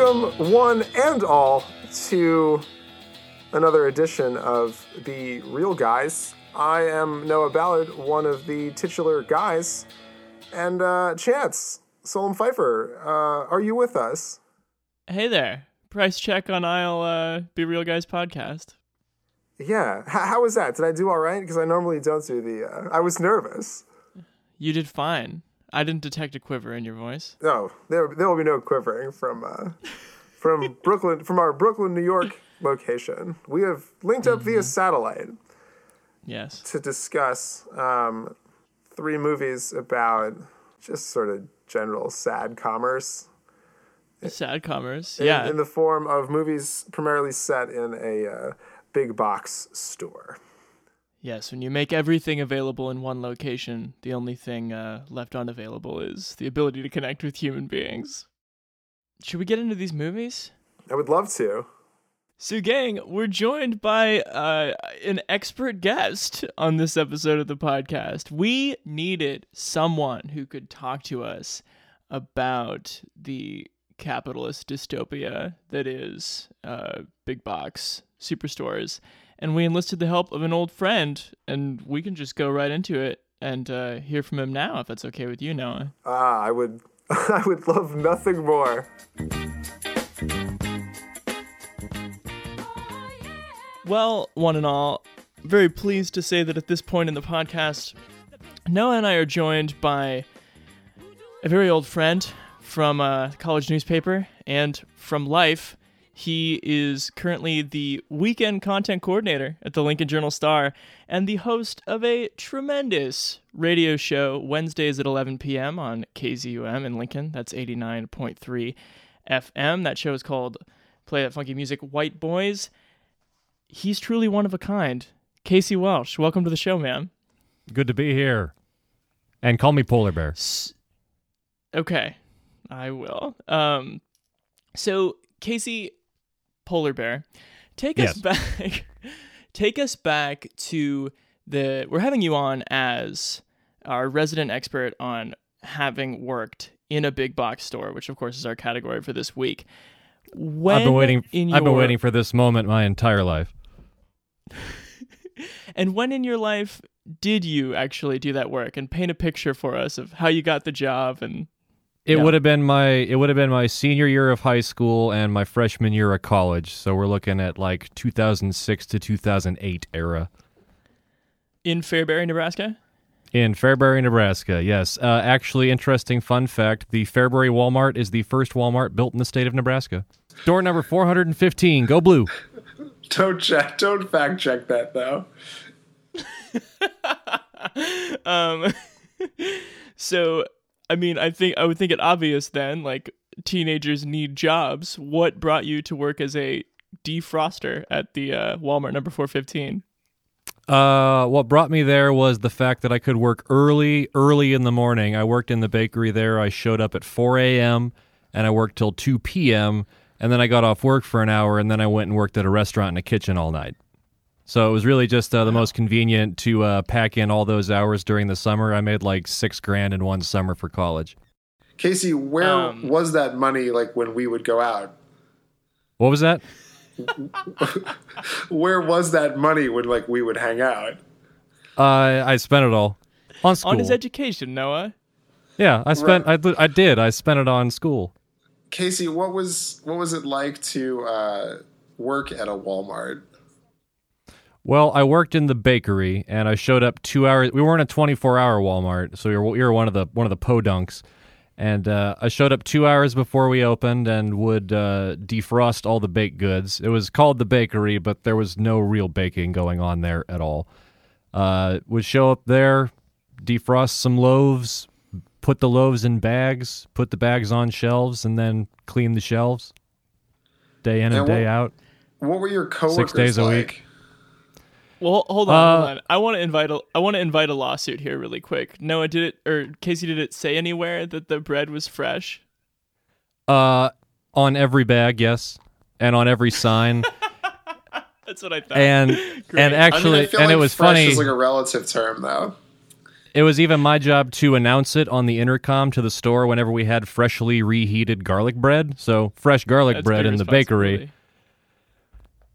Welcome, one and all, to another edition of The Real Guys. I am Noah Ballard, one of the titular guys, and uh, Chance, Solem-Pfeifer, uh, are you with us? Hey there. Price check on I'll uh, Be Real Guys podcast. Yeah. H- how was that? Did I do all right? Because I normally don't do the. Uh, I was nervous. You did fine. I didn't detect a quiver in your voice. No, there there will be no quivering from uh, from Brooklyn from our Brooklyn, New York location. We have linked up via satellite Yes. to discuss um, three movies about just sort of general sad commerce Sad commerce. in, Yeah. in the form of movies primarily set in a uh, big box store. Yes. When you make everything available in one location, the only thing uh, left unavailable is the ability to connect with human beings. Should we get into these movies? I would love to. So, gang, we're joined by uh, an expert guest on this episode of the podcast. We needed someone who could talk to us about the capitalist dystopia that is uh, big box superstores. And we enlisted the help of an old friend, and we can just go right into it and uh, hear from him now, if that's okay with you, Noah. Ah, I would I would love nothing more. Well, one and all, very pleased to say that at this point in the podcast, Noah and I are joined by a very old friend from a college newspaper and from life. He is currently the weekend content coordinator at the Lincoln Journal Star and the host of a tremendous radio show Wednesdays at 11 p.m. on KZUM in Lincoln. That's 89.3 FM. That show is called Play That Funky Music White Boys he's truly one of a kind. Casey Welsch, welcome to the show, man. Good to be here. And call me Polar Bear. S- okay, I will. Um, so Casey, Polar Bear, take us back. take us back to the. We're having you on as our resident expert on having worked in a big box store, which of course is our category for this week. When I've been waiting In I've been waiting for this moment my entire life. And when in your life did you actually do that work and paint a picture for us of how you got the job and It Yeah. would have been my it would have been my senior year of high school and my freshman year of college. So we're looking at like 2006 to 2008 era in Fairbury, Nebraska? in Fairbury, Nebraska. Yes. Uh, actually interesting fun fact, the Fairbury Walmart is the first Walmart built in the state of Nebraska. Door number 415. Go blue. Don't check. Don't fact check that though. Um so I mean, I think I would think it obvious then like teenagers need jobs. What brought you to work as a defroster at the uh, Walmart number 415? Uh, what brought me there was the fact that I could work early, early in the morning. I worked in the bakery there. I showed up at 4 a.m. and I worked till 2 p.m. And then I got off work for an hour and then I went and worked at a restaurant in a kitchen all night. So it was really just uh, the most convenient to uh, pack in all those hours during the summer. I made like six grand in one summer for college. Casey, where Um, was that money like when we would go out? What was that? Where was that money when like we would hang out? Uh, I spent it all on school. On his education, Noah. yeah, I spent. I, I did. I spent it on school. Casey, what was what was it like to uh, work at a Walmart? Well, I worked in the bakery, and I showed up two hours. We weren't a twenty-four hour Walmart, so you're you're one of the one of the podunks. And uh, I showed up two hours before we opened and would uh, defrost all the baked goods. It was called the bakery, but there was no real baking going on there at all. Uh, would show up there, defrost some loaves, put the loaves in bags, put the bags on shelves, and then clean the shelves day in and, And day what- out. What were your coworkers Six days a like? week. Well, hold on, Uh, hold on. I want to invite a I want to invite a lawsuit here really quick. Noah did it or Casey did it say anywhere that the bread was fresh? Uh, on every bag, yes, and on every sign, That's what I thought. and Great. and I actually, mean, I feel and like it was fresh funny. is like a relative term, though. It was even my job to announce it on the intercom to the store whenever we had freshly reheated garlic bread. So fresh garlic That's bread in the bakery.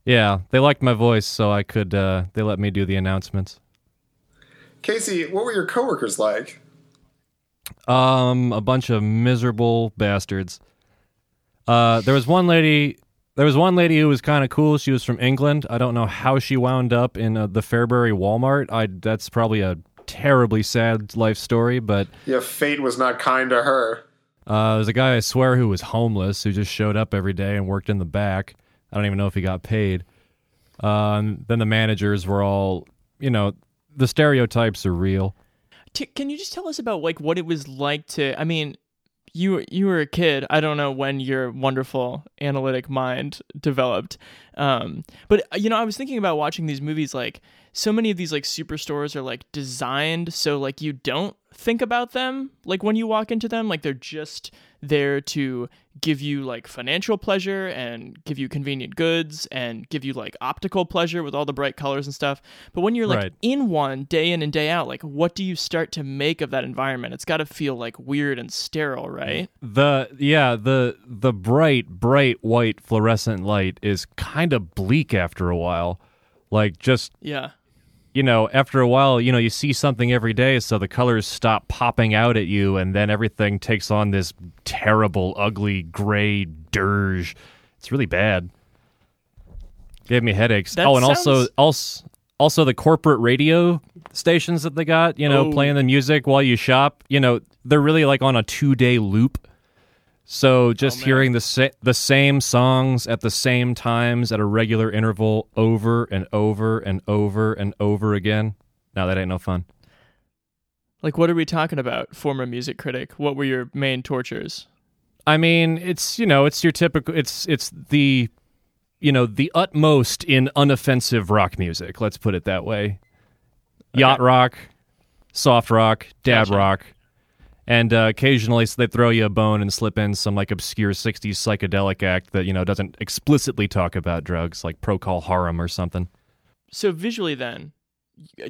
Yeah, they liked my voice, so I could. Uh, they let me do the announcements. Casey, what were your coworkers like? Um, a bunch of miserable bastards. Uh, there was one lady. There was one lady who was kind of cool. She was from England. I don't know how she wound up in uh, the Fairbury Walmart. I that's probably a terribly sad life story, but Yeah, fate was not kind to her. Uh, there's a guy I swear who was homeless who just showed up every day and worked in the back. I don't even know if he got paid. Um, then the managers were all, you know, the stereotypes are real. T- can you just tell us about like what it was like to? I mean, you you were a kid. I don't know when your wonderful analytic mind developed, um, but uh, you know, I was thinking about watching these movies. Like, so many of these like superstores are like designed so like you don't think about them like when you walk into them. Like they're just there to give you like financial pleasure and give you convenient goods and give you like optical pleasure with all the bright colors and stuff. But when you're like Right. in one day in and day out, like what do you start to make of that environment? It's got to feel like weird and sterile, right? The yeah, the the bright, bright white fluorescent light is kind of bleak after a while. Like just Yeah. You know, after a while, you know, you see something every day, so the colors stop popping out at you, and then everything takes on this terrible, ugly, gray dirge. It's really bad. Gave me headaches. That oh, and also, also, also the corporate radio stations that they got, you know, Oh. playing the music while you shop. You know, they're really like on a two-day loop. So just Oh, hearing the sa- the same songs at the same times at a regular interval over and over and over and over again. Now that ain't no fun. Like what are we talking about, former music critic? What were your main tortures? I mean, it's you know, it's your typical. It's it's the you know the utmost in unoffensive rock music. Let's put it that way. Yacht rock, soft rock, dad Gotcha. rock, and uh, occasionally so they throw you a bone and slip in some like obscure '60s psychedelic act that you know doesn't explicitly talk about drugs, like Procol Harum or something. So visually, then,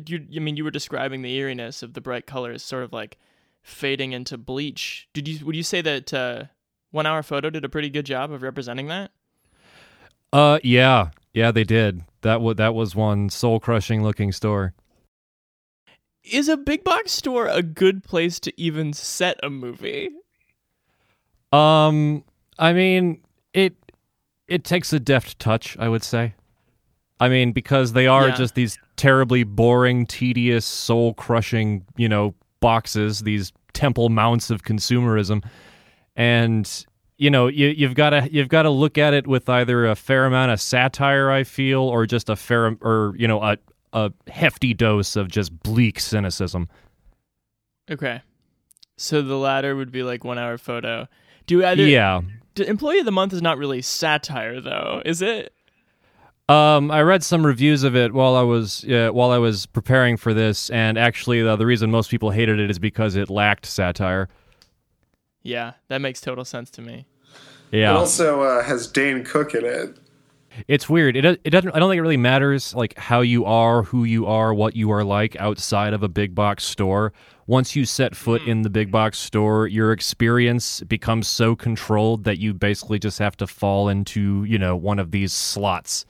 you I mean you were describing the eeriness of the bright colors, sort of like fading into bleach. Did you would you say that uh, One Hour Photo did a pretty good job of representing that? Uh, yeah, yeah, they did. That was that was one soul crushing looking store. Is a big box store a good place to even set a movie? Um, I mean, it it takes a deft touch, I would say. I mean, because they are Yeah. just these terribly boring, tedious, soul crushing, you know, boxes, these temple mounts of consumerism. And you know, you, you've got to you've got to look at it with either a fair amount of satire, I feel, or just a fair or you know a a hefty dose of just bleak cynicism. Okay, so the latter would be like One Hour Photo. Do either yeah, D- Employee of the Month is not really satire, though, is it? Um, I read some reviews of it while I was uh, while I was preparing for this, and actually, uh, the reason most people hated it is because it lacked satire. Yeah, that makes total sense to me. Yeah. It also uh, has Dane Cook in it. It's weird. It it doesn't. I don't think it really matters like how you are, who you are, what you are like outside of a big box store. Once you set foot hmm. in the big box store, your experience becomes so controlled that you basically just have to fall into you know one of these slots.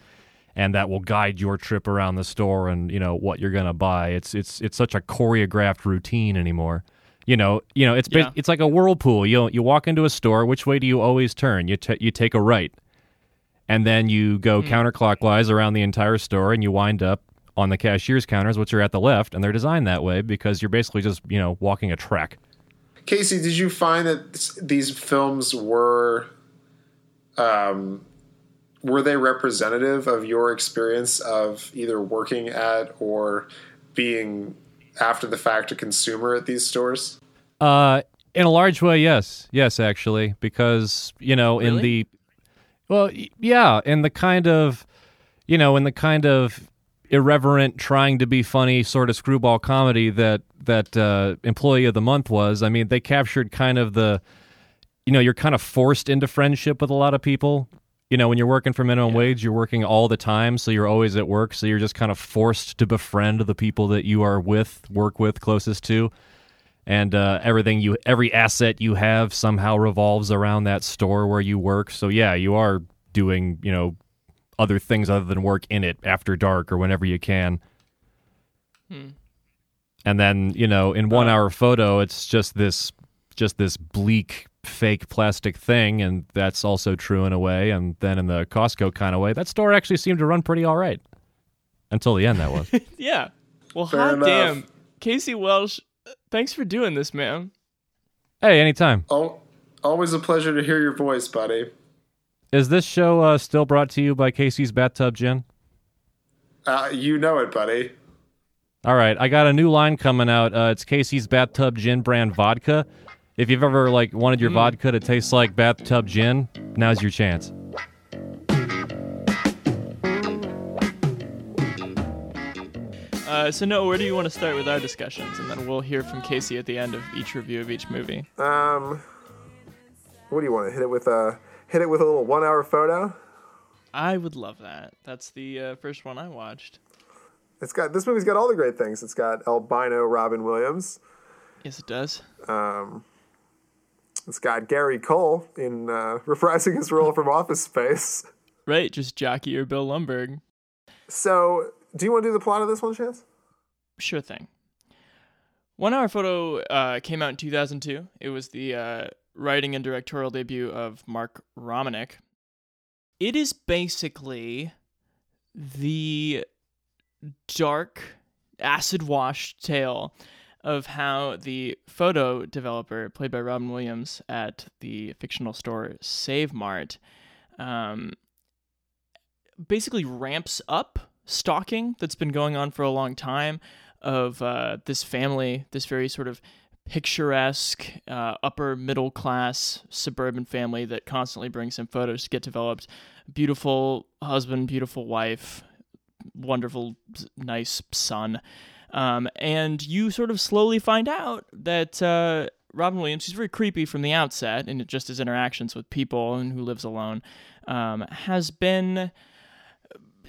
and that will guide your trip around the store and you know what you're gonna buy. It's it's it's such a choreographed routine anymore. You know, you know, it's Yeah. it's like a whirlpool. You you walk into a store. Which way do you always turn? You ta you take a right, and then you go counterclockwise around the entire store, and you wind up on the cashier's counters, which are at the left, and they're designed that way because you're basically just you know walking a track. Casey, did you find that these films were, um, were they representative of your experience of either working at or being after the fact a consumer at these stores? Uh, In a large way, yes, yes, actually, because you know, in the well, yeah, in the kind of you know, in the kind of irreverent, trying to be funny sort of screwball comedy that that uh, Employee of the Month was. I mean, they captured kind of the you know, you're kind of forced into friendship with a lot of people. You know, when you're working for minimum wage, you're working all the time, so you're always at work, so you're just kind of forced to befriend the people that you are with, work with, closest to and uh, everything you every asset you have somehow revolves around that store where you work. So yeah you are doing you know other things other than work in it after dark or whenever you can. And then you know in one hour photo it's just this just this bleak fake plastic thing and that's also true in a way. And then in the costco kind of way that store actually seemed to run pretty all right. Until the end that was. Yeah. Well, Fair hot enough. damn, Casey Welsch. Thanks for doing this, man. hey anytime Al- always a pleasure to hear your voice, buddy. is this show uh, still brought to you by casey's bathtub gin Uh, you know it, buddy. All right, I got a new line coming out. Uh, it's Casey's Bathtub Gin brand vodka. If you've ever like wanted your vodka to taste like bathtub gin, now's your chance. Uh, so, no, where do you want to start with our discussions? And then we'll hear from Casey at the end of each review of each movie. Um, what do you want to hit it with a hit it with a little one hour photo? I would love that. That's the uh, first one I watched. It's got this movie's got all the great things. It's got albino Robin Williams. Yes, it does. Um, It's got Gary Cole in uh, reprising his role from Office Space. Right, just Jockey or Bill Lumbergh. So, do you want to do the plot of this one, Chance? Sure thing. One Hour Photo uh, came out in 2002. It was the uh, writing and directorial debut of Mark Romanek. It is basically the dark, acid washed tale of how the photo developer, played by Robin Williams at the fictional store Save Mart, um, basically ramps up stalking that's been going on for a long time of uh, this family, this very sort of picturesque, uh, upper middle class suburban family that constantly brings him photos to get developed. Beautiful husband, beautiful wife, wonderful, nice son. Um, and you sort of slowly find out that uh, Robin Williams, he's very creepy from the outset, and just his interactions with people and who lives alone, um, has been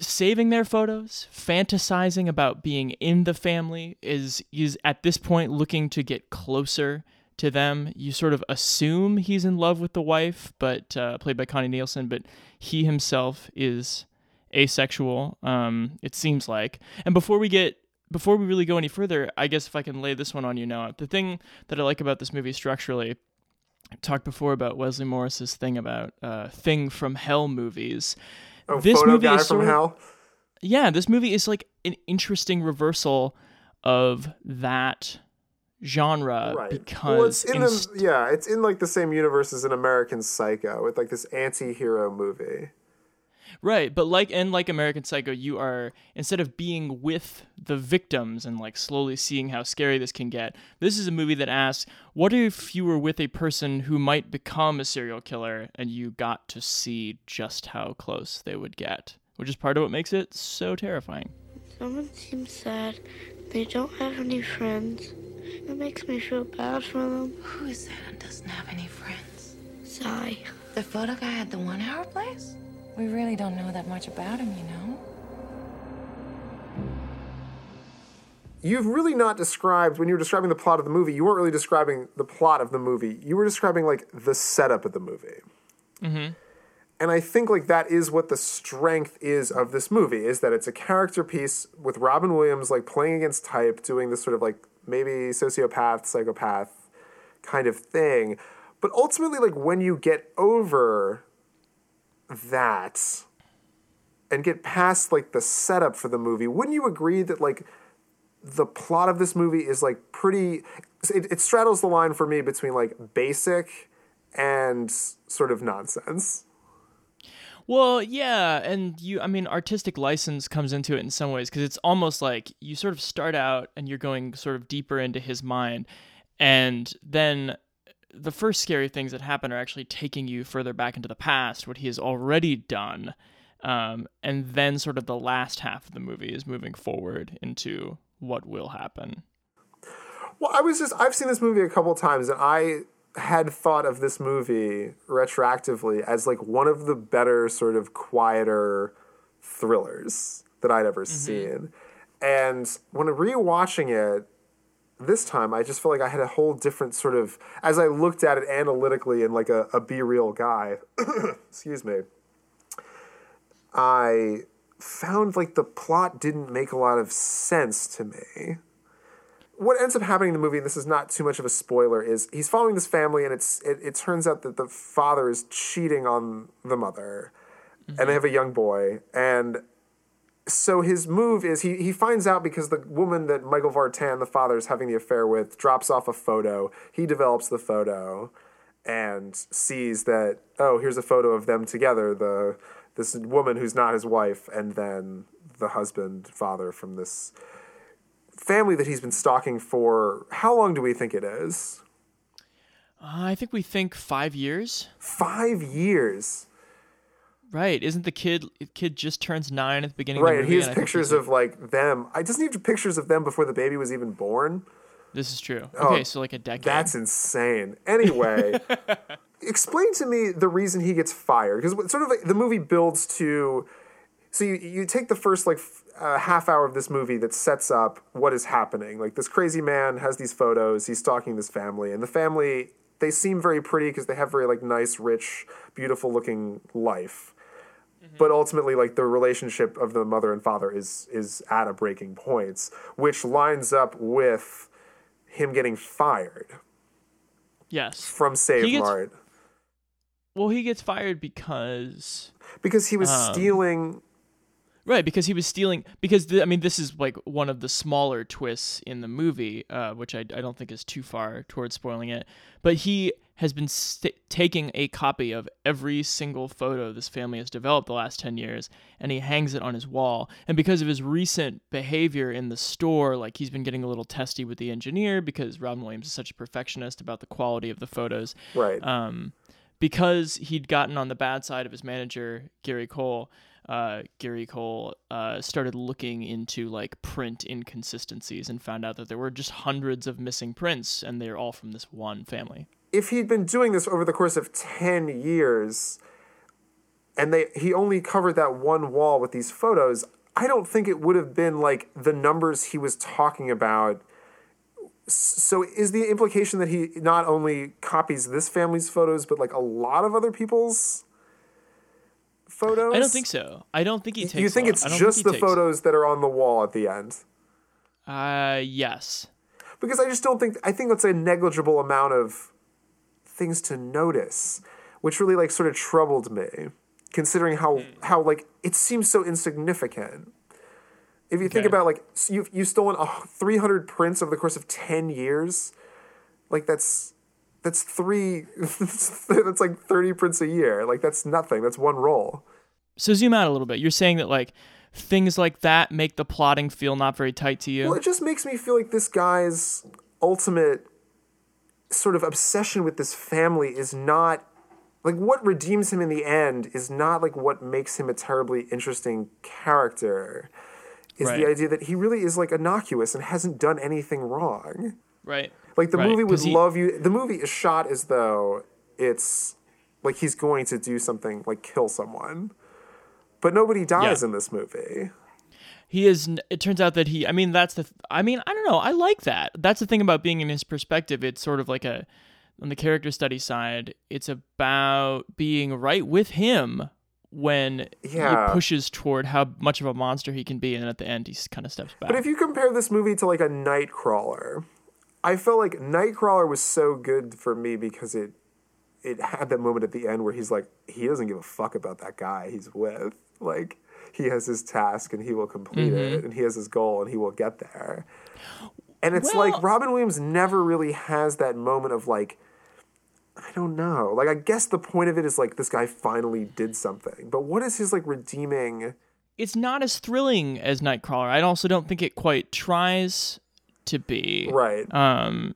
saving their photos, fantasizing about being in the family, is is at this point looking to get closer to them. You sort of assume he's in love with the wife, but uh, played by Connie Nielsen, but he himself is asexual. Um, it seems like. And before we get before we really go any further, I guess if I can lay this one on you now, the thing that I like about this movie structurally. I talked before about Wesley Morris's thing about uh, thing from hell movies. Oh, This photo movie guy is from sort of- hell. Yeah, this movie is like an interesting reversal of that genre Right. because well, it's in inst- the, yeah, it's in like the same universe as an American Psycho with like this anti-hero movie. Right, but like and like American Psycho, you are instead of being with the victims and like slowly seeing how scary this can get. This is a movie that asks, what if you were with a person who might become a serial killer and you got to see just how close they would get, which is part of what makes it so terrifying. Someone seems sad. They don't have any friends. It makes me feel bad for them. Who is that and doesn't have any friends? Sigh. The photo guy at the one hour place? We really don't know that much about him, you know? You've really not described when you were describing the plot of the movie. You weren't really describing the plot of the movie. You were describing like the setup of the movie. Mm-hmm. And I think like that is what the strength is of this movie is that it's a character piece with Robin Williams like playing against type, doing this sort of like maybe sociopath, psychopath kind of thing. But ultimately, like when you get over that and get past like the setup for the movie, wouldn't you agree that like the plot of this movie is like pretty it, it straddles the line for me between like basic and sort of nonsense. Well, yeah, and you I mean artistic license comes into it in some ways because it's almost like you sort of start out and you're going sort of deeper into his mind and then the first scary things that happen are actually taking you further back into the past, what he has already done. Um, and then sort of the last half of the movie is moving forward into what will happen. Well, I was just I've seen this movie a couple times and I had thought of this movie retroactively as like one of the better sort of quieter thrillers that I'd ever seen. And when rewatching it this time, I just felt like I had a whole different sort of as I looked at it analytically and like a, a be real guy. excuse me. I found like the plot didn't make a lot of sense to me what ends up happening in the movie, and this is not too much of a spoiler, is he's following this family, and it's it, it turns out that the father is cheating on the mother, and they mm-hmm. have a young boy, and so his move is he he finds out because the woman that Michael Vartan, the father, is having the affair with, drops off a photo. He develops the photo, and sees that oh, here's a photo of them together. The this woman who's not his wife, and then the husband, father from this family that he's been stalking for how long do we think it is? Uh, I think we think five years. Five years. Right? Isn't the kid kid just turns nine at the beginning? of Right. the movie, He has and I think pictures of like them. I just need pictures of them before the baby was even born. This is true. Oh, Okay, so like a decade. That's insane. Anyway, explain to me the reason he gets fired because sort of like the movie builds to. So you, you take the first like uh, half hour of this movie that sets up what is happening. Like this crazy man has these photos. He's stalking this family, and the family they seem very pretty because they have very like nice, rich, beautiful looking life. But ultimately, like the relationship of the mother and father is is at a breaking point which lines up with him getting fired yes. from Save He gets- Mart Well, he gets fired because because he was Um, stealing. Right, because he was stealing. Because the, I mean, this is like one of the smaller twists in the movie, uh, which I, I don't think is too far towards spoiling it. But he has been st- taking a copy of every single photo this family has developed the last ten years, and he hangs it on his wall. And because of his recent behavior in the store, like he's been getting a little testy with the engineer because Robin Williams is such a perfectionist about the quality of the photos Right. um, because he'd gotten on the bad side of his manager Gary Cole. Uh, Gary Cole uh, started looking into like print inconsistencies and found out that there were just hundreds of missing prints, and they're all from this one family. If he'd been doing this over the course of 10 years and they he only covered that one wall with these photos i don't think it would have been like the numbers he was talking about so is the implication that he not only copies this family's photos but like a lot of other people's photos I don't think so. I don't think he takes. you think it's just he the photos that are on the wall at the end Uh, yes. because I just don't think I think that's a negligible amount of things to notice, which really like sort of troubled me, considering how hmm. how like it seems so insignificant. If you think about like s- you've you've stolen three hundred prints over the course of ten years, like that's that's three that's like thirty prints a year. Like that's nothing. That's one roll. So zoom out a little bit. You're saying that like things like that make the plotting feel not very tight to you. Well, it just makes me feel like this guy's ultimate sort of obsession with this family is not like what redeems him in the end is not like what makes him a terribly interesting character. Is the idea that he really is like innocuous and hasn't done anything wrong. right. Like the Right, movie would he- love you. The movie is shot as though it's like he's going to do something like kill someone, but nobody dies Yeah. in this movie. He is it turns out that he i mean that's the i mean i don't know i like that that's the thing about being in his perspective it's sort of like a on the character study side it's about being right with him when Yeah. he pushes toward how much of a monster he can be and at the end he kind of steps back But if you compare this movie to like a Nightcrawler, I felt like Nightcrawler was so good for me because it it had that moment at the end where he's like he doesn't give a fuck about that guy he's with. Like he has his task and he will complete it and he has his goal and he will get there. And it's Well- like Robin Williams never really has that moment of like I don't know. Like I guess the point of it is like this guy finally did something. But what is his like redeeming it's not as thrilling as nightcrawler i also don't think it quite tries to be right. um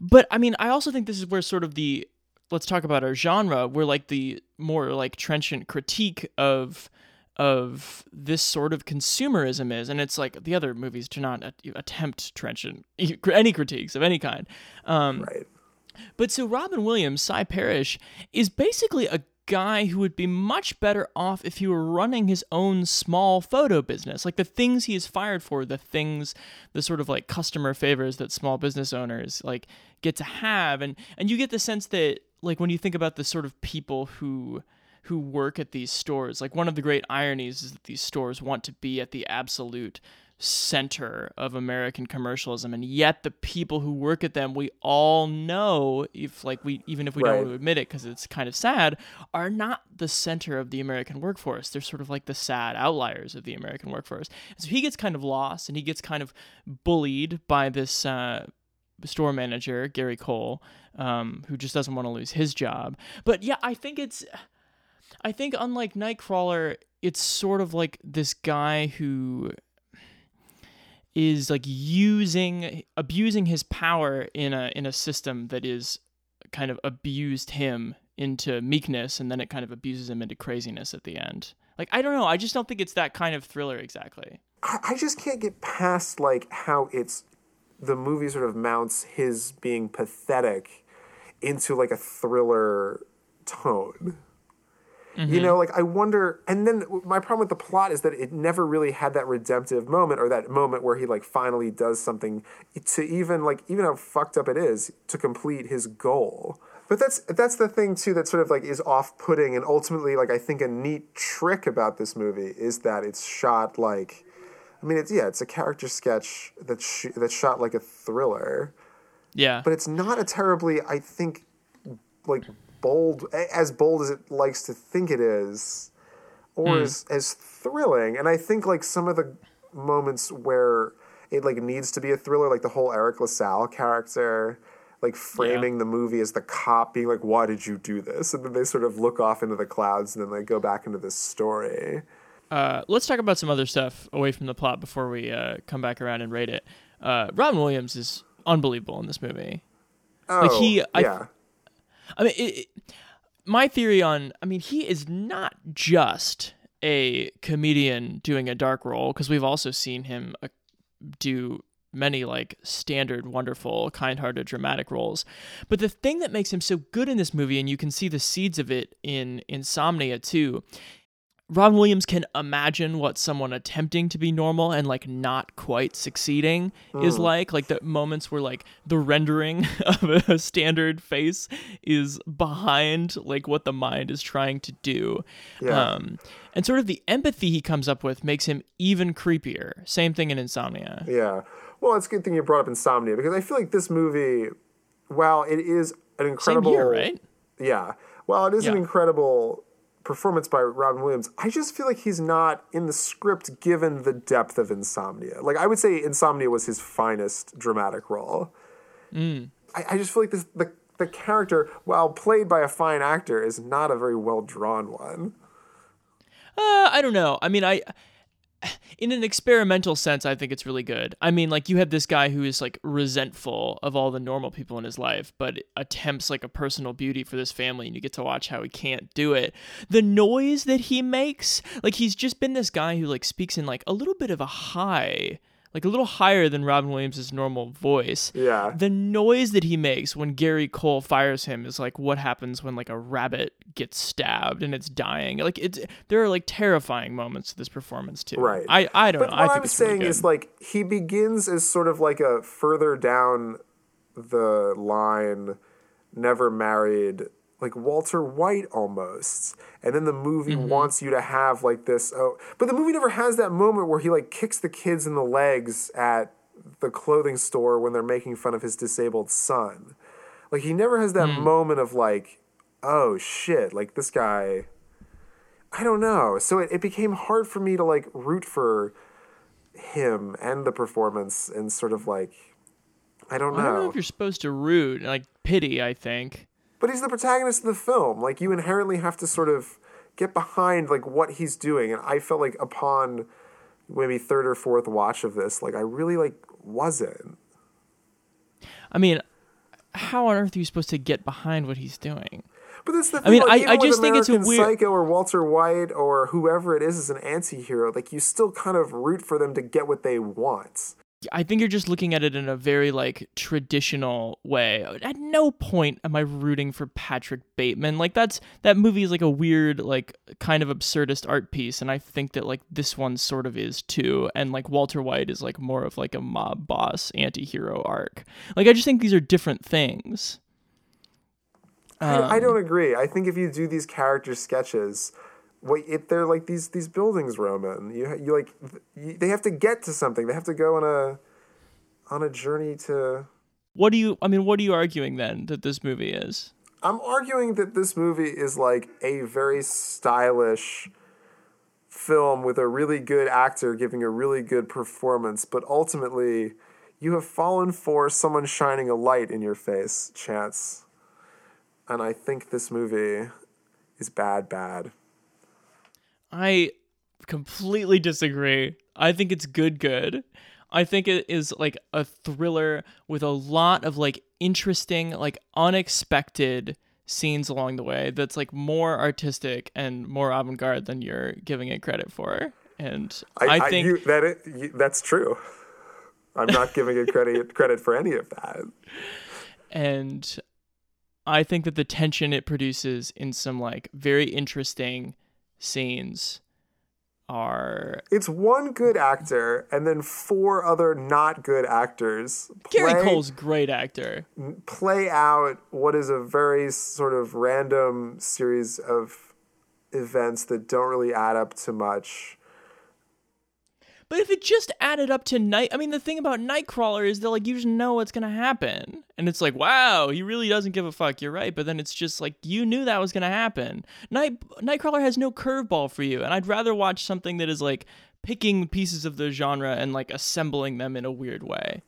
But I mean, I also think this is where sort of the let's talk about our genre, where like the more like trenchant critique of of this sort of consumerism is, and it's like the other movies do not attempt trenchant any critiques of any kind. Um, Right. but so Robin Williams, Sy Parrish, is basically a guy who would be much better off if he were running his own small photo business. Like the things he is fired for, the things, the sort of like customer favors that small business owners like get to have. And and you get the sense that like when you think about the sort of people who who work at these stores, like one of the great ironies is that these stores want to be at the absolute center of American commercialism, and yet the people who work at them, we all know, if like we even if we don't want to admit it because it's kind of sad, are not the center of the American workforce. They're sort of like the sad outliers of the American workforce. So he gets kind of lost, and he gets kind of bullied by this. Uh, store manager Gary Cole, um, who just doesn't want to lose his job. But yeah, I think it's, I think unlike Nightcrawler, it's sort of like this guy who is like using abusing his power in a in a system that is kind of abused him into meekness and then it kind of abuses him into craziness at the end. Like I don't know, I just don't think it's that kind of thriller exactly. I, just can't get past like how it's the movie sort of mounts his being pathetic into like a thriller tone. You mm-hmm. know, like I wonder, and then my problem with the plot is that it never really had that redemptive moment or that moment where he like finally does something to even like even how fucked up it is to complete his goal. But that's that's the thing too that sort of like is off-putting and ultimately like I think a neat trick about this movie is that it's shot like I mean, it's yeah, it's a character sketch that's sh- that's shot like a thriller, Yeah. but it's not a terribly, I think, like bold as bold as it likes to think it is, or as as thrilling. And I think like some of the moments where it like needs to be a thriller, like the whole Eric LaSalle character. Like framing the movie as the cop being like, "Why did you do this?" and then they sort of look off into the clouds, and then they go back into this story. Uh, let's talk about some other stuff away from the plot before we uh, come back around and rate it. Uh, Robin Williams is unbelievable in this movie. Oh, he- yeah, I mean, it, it- my theory on, I mean, he is not just a comedian doing a dark role because we've also seen him uh, do many like standard, wonderful, kind-hearted, dramatic roles. But the thing that makes him so good in this movie, and you can see the seeds of it in Insomnia too. Robin Williams can imagine what someone attempting to be normal and like not quite succeeding is like. Like the moments where like the rendering of a standard face is behind like what the mind is trying to do. Yeah. Um, and sort of the empathy he comes up with makes him even creepier. Same thing in Insomnia. Yeah. Well, it's a good thing you brought up Insomnia because I feel like this movie, while it is an Same incredible, year, right? Yeah. While it is an incredible performance by Robin Williams, I just feel like he's not in the script given the depth of Insomnia. Like I would say, Insomnia was his finest dramatic role. Mm. I, I just feel like this the the character, while played by a fine actor, is not a very well drawn one. Uh, I don't know. I mean, I in an experimental sense, I think it's really good. I mean, like you have this guy who is like resentful of all the normal people in his life, but attempts like a personal beauty for this family, and you get to watch how he can't do it. The noise that he makes, like he's just been this guy who like speaks in like a little bit of a high. Like a little higher than Robin Williams' normal voice. Yeah. The noise that he makes when Gary Cole fires him is like what happens when like a rabbit gets stabbed and it's dying. Like it's there are like terrifying moments to this performance too. Right. I I don't But know. what I think I'm it's really saying good. is like he begins as sort of like a further down the line, never married, like Walter White almost. And then the movie Mm-hmm. wants you to have like this. Oh, but the movie never has that moment where he like kicks the kids in the legs at the clothing store when they're making fun of his disabled son. Like he never has that Hmm. moment of like, oh shit, like this guy. I don't know. So it, it became hard for me to like root for him and the performance and sort of like I don't I don't know know. if you're supposed to root like pity. I think. But he's the protagonist of the film. Like you inherently have to sort of get behind like what he's doing. And I felt like upon maybe third or fourth watch of this, like I really like wasn't. I mean, how on earth are you supposed to get behind what he's doing? But that's the I thing. mean, like, I- I just think it's a weird- Psycho or Walter White or whoever it is as an anti-hero. Like you still kind of root for them to get what they want. I think you're just looking at it in a very like traditional way. At no point am I rooting for Patrick Bateman. Like that's that movie is like a weird like kind of absurdist art piece and I think that like this one sort of is too and like Walter White is like more of like a mob boss anti-hero arc. Like I just think these are different things. I, I Um, don't agree. I think if you do these character sketches, what if they're like these these bildungsroman? You you like you, they have to get to something. They have to go on a on a journey to. What do you I mean what are you arguing then that this movie is? I'm arguing that this movie is like a very stylish film with a really good actor giving a really good performance, but ultimately you have fallen for someone shining a light in your face, Chance. And I think this movie is bad, bad. I completely disagree. I think it's good, good. I think it is like a thriller with a lot of like interesting, like unexpected scenes along the way that's like more artistic and more avant garde than you're giving it credit for. And I, think you, that it, you, that's true. I'm not giving it credit credit for any of that. and I think that the tension it produces in some like very interesting scenes are It's one good actor and then four other not good actors. Gary Cole's great actor. play out what is a very sort of random series of events that don't really add up to much. But if it just added up to night, I mean, the thing about Nightcrawler is that like you just know what's gonna happen, and it's like, wow, he really doesn't give a fuck. You're right, but then it's just like you knew that was gonna happen. Night Nightcrawler has no curveball for you, and I'd rather watch something that is like picking pieces of the genre and like assembling them in a weird way.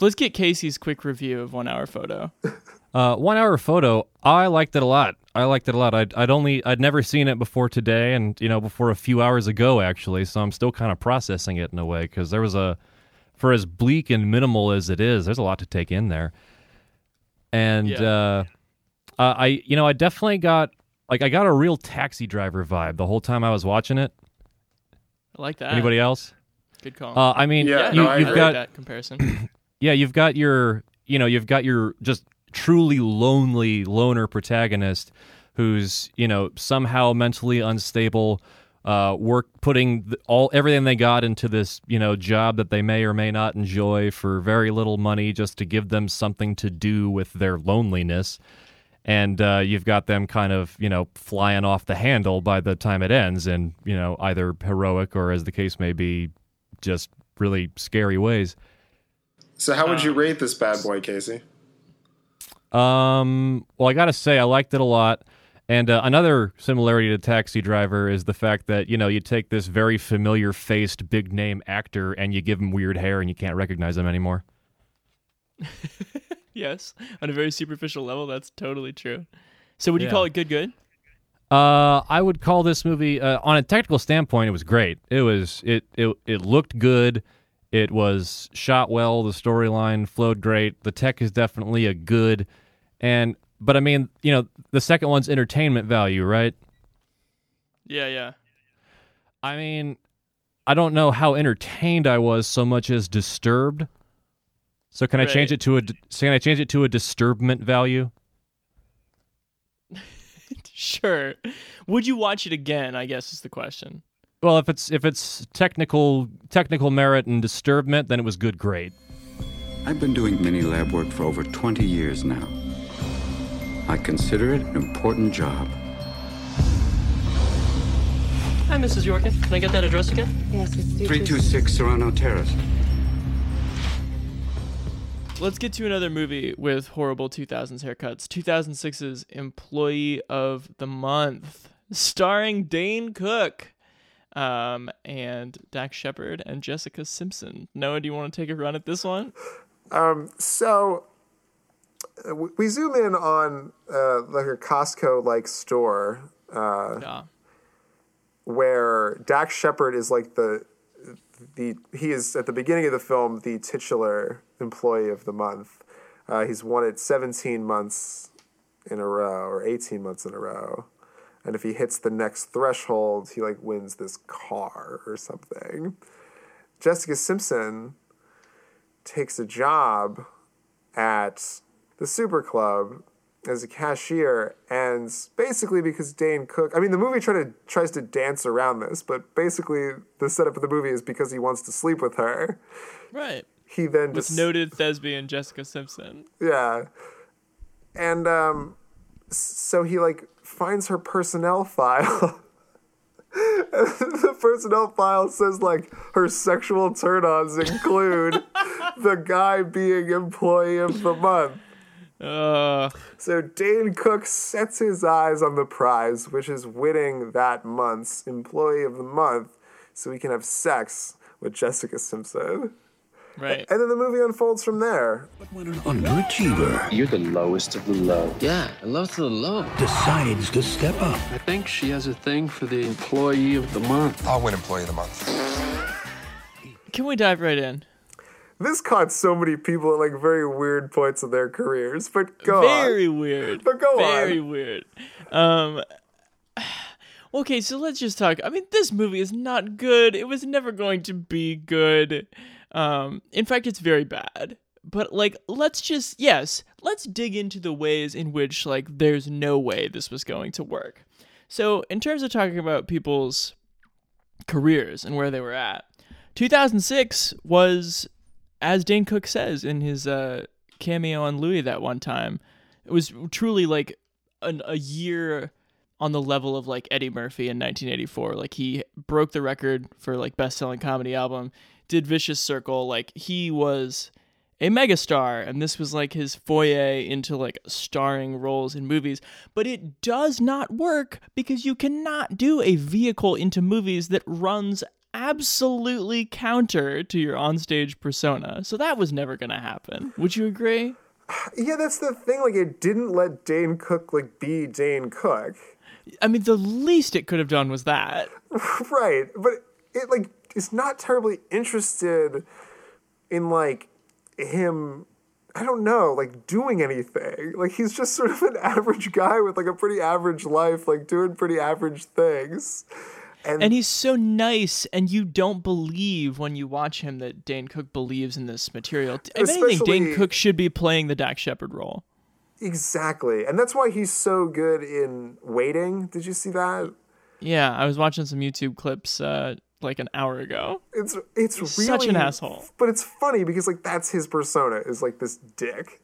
Let's get Casey's quick review of One Hour Photo. Uh, one hour photo. I liked it a lot. I liked it a lot. I'd, I'd only I'd never seen it before today, and you know before a few hours ago actually. So I'm still kind of processing it in a way because there was a, for as bleak and minimal as it is, there's a lot to take in there. And Yeah. uh, uh, I you know I definitely got like I got a real taxi driver vibe the whole time I was watching it. I like that. Anybody else? Good call. Uh, I mean, Yeah, you, no, I you've agree. I got that comparison. yeah, you've got your, you know, you've got your just truly lonely loner protagonist who's, you know, somehow mentally unstable, uh, work putting all everything they got into this, you know, job that they may or may not enjoy for very little money just to give them something to do with their loneliness. And uh, you've got them kind of, you know, flying off the handle by the time it ends, in you know either heroic or, as the case may be, just really scary ways. So, how would you rate this bad boy, Casey? Um, well, I gotta say, I liked it a lot. And uh, another similarity to Taxi Driver is the fact that you know you take this very familiar faced big name actor and you give him weird hair and you can't recognize him anymore. yes, on a very superficial level, that's totally true. So would you Yeah. call it good? Good. Uh, I would call this movie uh, on a technical standpoint. It was great. It was it it it looked good. It was shot well. The storyline flowed great. The tech is definitely a good, and but I mean, you know, the second one's entertainment value, right? Yeah, yeah. I mean, I don't know how entertained I was so much as disturbed. So can I change it to a so can I change it to a disturbment value? Sure. Would you watch it again? I guess is the question. Well, if it's if it's technical technical merit and disturbment, then it was good grade. I've been doing mini lab work for over 20 years now. I consider it an important job. Hi, Mrs. Yorkin. Can I get that address again? Yes, it's 326 Serrano Terrace. Let's get to another movie with horrible 2000s haircuts. 2006's Employee of the Month, starring Dane Cook, um, and Dax Shepard and Jessica Simpson. Noah, do you want to take a run at this one? Um, So, w- we zoom in on uh, like a Costco like store Yeah. where Dax Shepard is like the the he is at the beginning of the film the titular employee of the month. Uh, he's won it 17 months in a row or 18 months in a row. And if he hits the next threshold, he like wins this car or something. Jessica Simpson takes a job at the Super Club as a cashier, and basically because Dane Cook, I mean, the movie try to, tries to dance around this, but basically the setup of the movie is because he wants to sleep with her. Right. He then With just noted thespian Jessica Simpson. yeah, and um, so he like finds her personnel file. the personnel file says like her sexual turn-ons include the guy being employee of the month. Uh, So Dane Cook sets his eyes on the prize, which is winning that month's employee of the month, so he can have sex with Jessica Simpson. right. And then the movie unfolds from there. When an underachiever You're the lowest of the low. Yeah, I love to the low. decides to step up, I think she has a thing for the employee of the month. I'll win Employee of the Month. Can we dive right in? This caught so many people at like very weird points of their careers, but go Very on. weird. But go Very on. Very weird. Um. Okay, so let's just talk. I mean, this movie is not good. It was never going to be good. Um, in fact, it's very bad. But like, let's just yes, let's dig into the ways in which like there's no way this was going to work. So, in terms of talking about people's careers and where they were at, 2006 was, as Dane Cook says in his uh, cameo on Louie that one time, it was truly like an, a year on the level of like Eddie Murphy in 1984. Like he broke the record for like best selling comedy album, did Vicious Circle. Like he was a megastar, and this was like his foyer into like starring roles in movies. But it does not work because you cannot do a vehicle into movies that runs absolutely counter to your onstage persona. So that was never going to happen. Would you agree? Yeah, that's the thing. Like, it didn't let Dane Cook like be Dane Cook, I mean, the least it could have done was that. right? But it like is not terribly interested in like him. I don't know, like doing anything. Like he's just sort of an average guy with like a pretty average life, like doing pretty average things. And, And he's so nice, and you don't believe when you watch him that Dane Cook believes in this material. If anything, Dane Cook should be playing the Dax Shepard role. exactly, and that's why he's so good in waiting. Did you see that? Yeah, I was watching some YouTube clips uh, like an hour ago. It's it's really Such an asshole. But it's funny because like that's his persona is like this dick.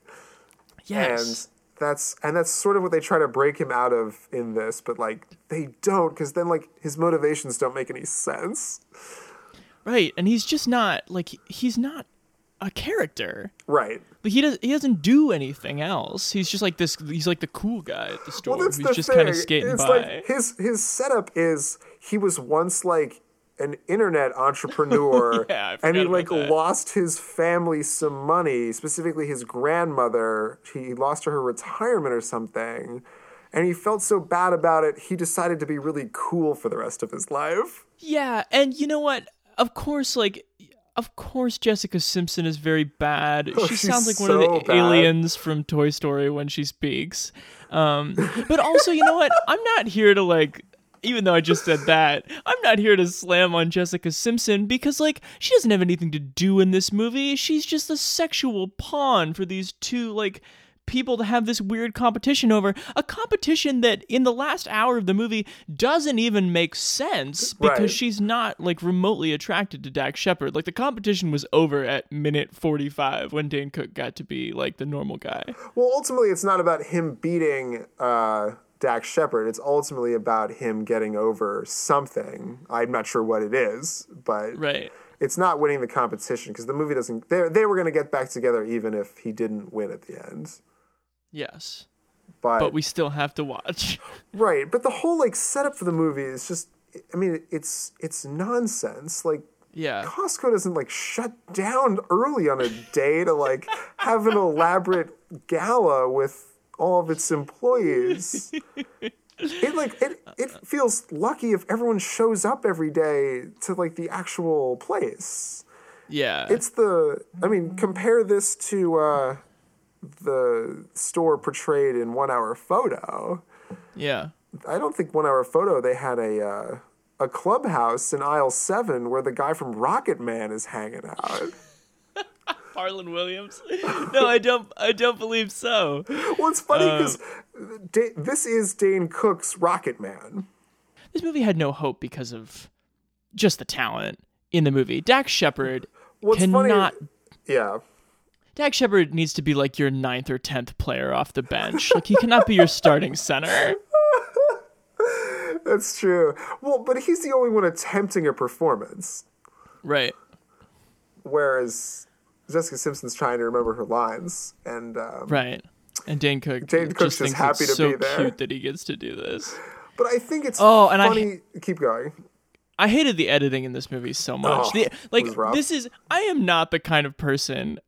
Yes. That's and that's sort of what they try to break him out of in this, but like they don't because then like his motivations don't make any sense. Right, and he's just not like he's not a character. Right. But he does he doesn't do anything else. He's just like this he's like the cool guy at the store Well, that's who's the just kind of skating it's by. like his his setup is he was once like an internet entrepreneur Yeah, and he like that. lost his family some money specifically his grandmother he lost her retirement or something and he felt so bad about it he decided to be really cool for the rest of his life Yeah, and you know what? Of course, like, of course, Jessica Simpson is very bad. Oh, she sounds like one so of the bad. aliens from Toy Story when she speaks. Um, but also, you know what? I'm not here to like. Even though I just said that, I'm not here to slam on Jessica Simpson because, like, she doesn't have anything to do in this movie. She's just a sexual pawn for these two, like, people to have this weird competition over. A competition that, in the last hour of the movie, doesn't even make sense because Right. she's not, like, remotely attracted to Dax Shepard. Like, the competition was over at minute 45 when Dane Cook got to be, like, the normal guy. well ultimately it's not about him beating uh Dax Shepard. It's ultimately about him getting over something. I'm not sure what it is, but Right. it's not winning the competition because the movie doesn't. They they were going to get back together even if he didn't win at the end. Yes. But, But we still have to watch. right, but the whole like setup for the movie is just. I mean, it's it's nonsense. Like Yeah. Costco doesn't like shut down early on a day to like have an elaborate gala with all of its employees. It like it it feels lucky if everyone shows up every day to like the actual place. Yeah. It's the I mean, compare this to uh the store portrayed in One Hour Photo. Yeah. I don't think One Hour Photo they had a uh, a clubhouse in aisle seven where the guy from Rocket Man is hanging out. Harland Williams. No, I don't. I don't believe so. Well, it's funny uh, because da- this is Dane Cook's Rocket Man. This movie had no hope because of just the talent in the movie. Dax Shepard What's cannot. funny? Yeah. Dax Shepard needs to be like your ninth or tenth player off the bench. Like he cannot be your starting center. That's true. Well, but he's the only one attempting a performance, Right. whereas Jessica Simpson's trying to remember her lines, and um, Right. And Dane Cook. Dane Cook's just thinks happy to so be there. cute that he gets to do this. But I think it's Oh, and I funny. Keep going. I hated the editing in this movie so much. Oh, The- like this is I am not the kind of person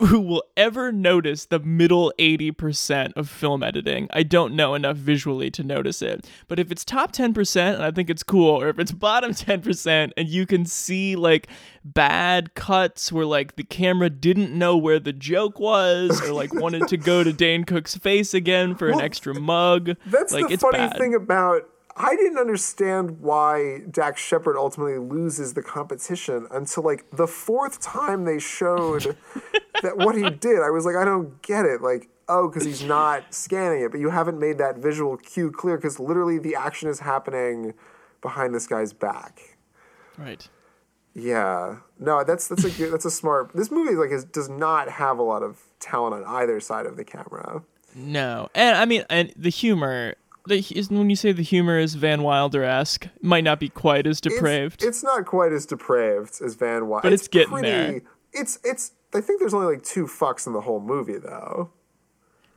who will ever notice the middle 80% of film editing. I don't know enough visually to notice it. But if it's top 10% and I think it's cool or if it's bottom 10% and you can see like bad cuts where like the camera didn't know where the joke was or like wanted to go to Dane Cook's face again for an extra mug. That's like the funny bad. thing about. I didn't understand why Dax Shepard ultimately loses the competition until like the fourth time they showed that what he did. I was like, I don't get it. Like, oh, because he's not scanning it, but you haven't made that visual cue clear because literally the action is happening behind this guy's back. Right. Yeah, no, that's that's a good, that's a smart. This movie like is, does not have a lot of talent on either side of the camera. No, and I mean, and the humor. The, when you say the humor is Van Wilder esque, might not be quite as depraved. It's, it's not quite as depraved as Van Wilder, But it's getting there. It's it's. I think there's only like two fucks in the whole movie though.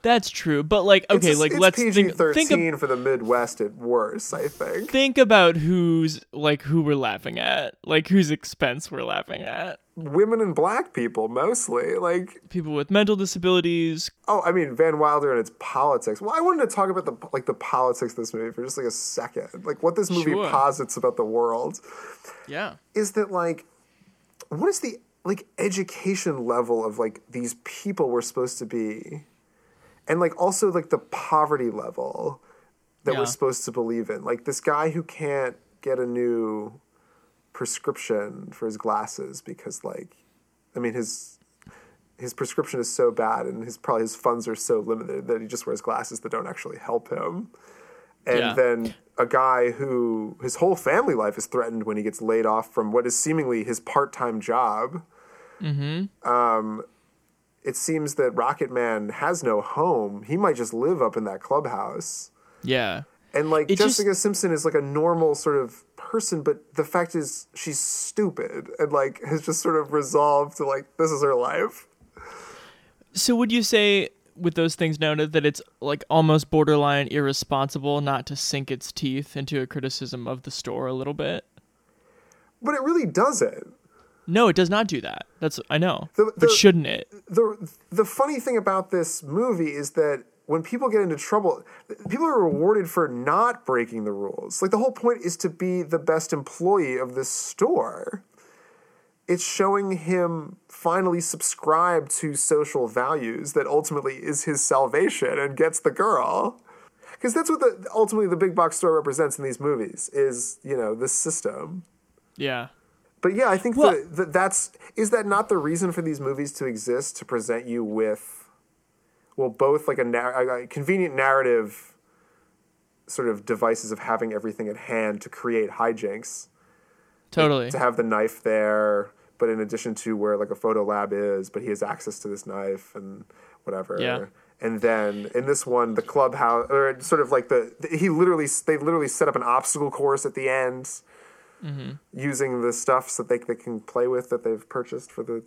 That's true, but like, okay, like let's PG think, thirteen think, for the Midwest at worst. I think. think about who's like who we're laughing at, like whose expense we're laughing at. Women and black people mostly. Like People with mental disabilities. oh, I mean Van Wilder and its politics. Well, I wanted to talk about the like the politics of this movie for just like a second. Like what this movie Sure. posits about the world. Yeah. is that like what is the like education level of like these people we're supposed to be and like also like the poverty level that Yeah. we're supposed to believe in like this guy who can't get a new prescription for his glasses because like i mean his his prescription is so bad and his probably his funds are so limited that he just wears glasses that don't actually help him and Yeah. then a guy who his whole family life is threatened when he gets laid off from what is seemingly his part-time job. Mm-hmm. Um, it seems that Rocket Man has no home. He might just live up in that clubhouse. Yeah. And like It just- Jessica Simpson is like a normal sort of person, but the fact is she's stupid and like has just sort of resolved to like this is her life. So would you say, with those things noted, that it's like almost borderline irresponsible not to sink its teeth into a criticism of the store a little bit? But it really doesn't. No, it does not do that. That's I know. The- but shouldn't it? the the funny thing about this movie is that when people get into trouble, people are rewarded for not breaking the rules. Like the whole point is to be the best employee of this store. It's showing him finally subscribe to social values that ultimately is his salvation and gets the girl. Because that's what the ultimately the big box store represents in these movies is, you know, this system. Yeah. But yeah, I think Well- that, that that's is that not the reason for these movies to exist to present you with, well, both like a, a convenient narrative, sort of devices of having everything at hand to create hijinks. Totally. To have the knife there, but in addition to where like a photo lab is, but he has access to this knife and whatever. Yeah. And then in this one, the clubhouse, or sort of like the, he literally, they literally set up an obstacle course at the end Mm-hmm. using the stuff so they, they can play with that they've purchased for the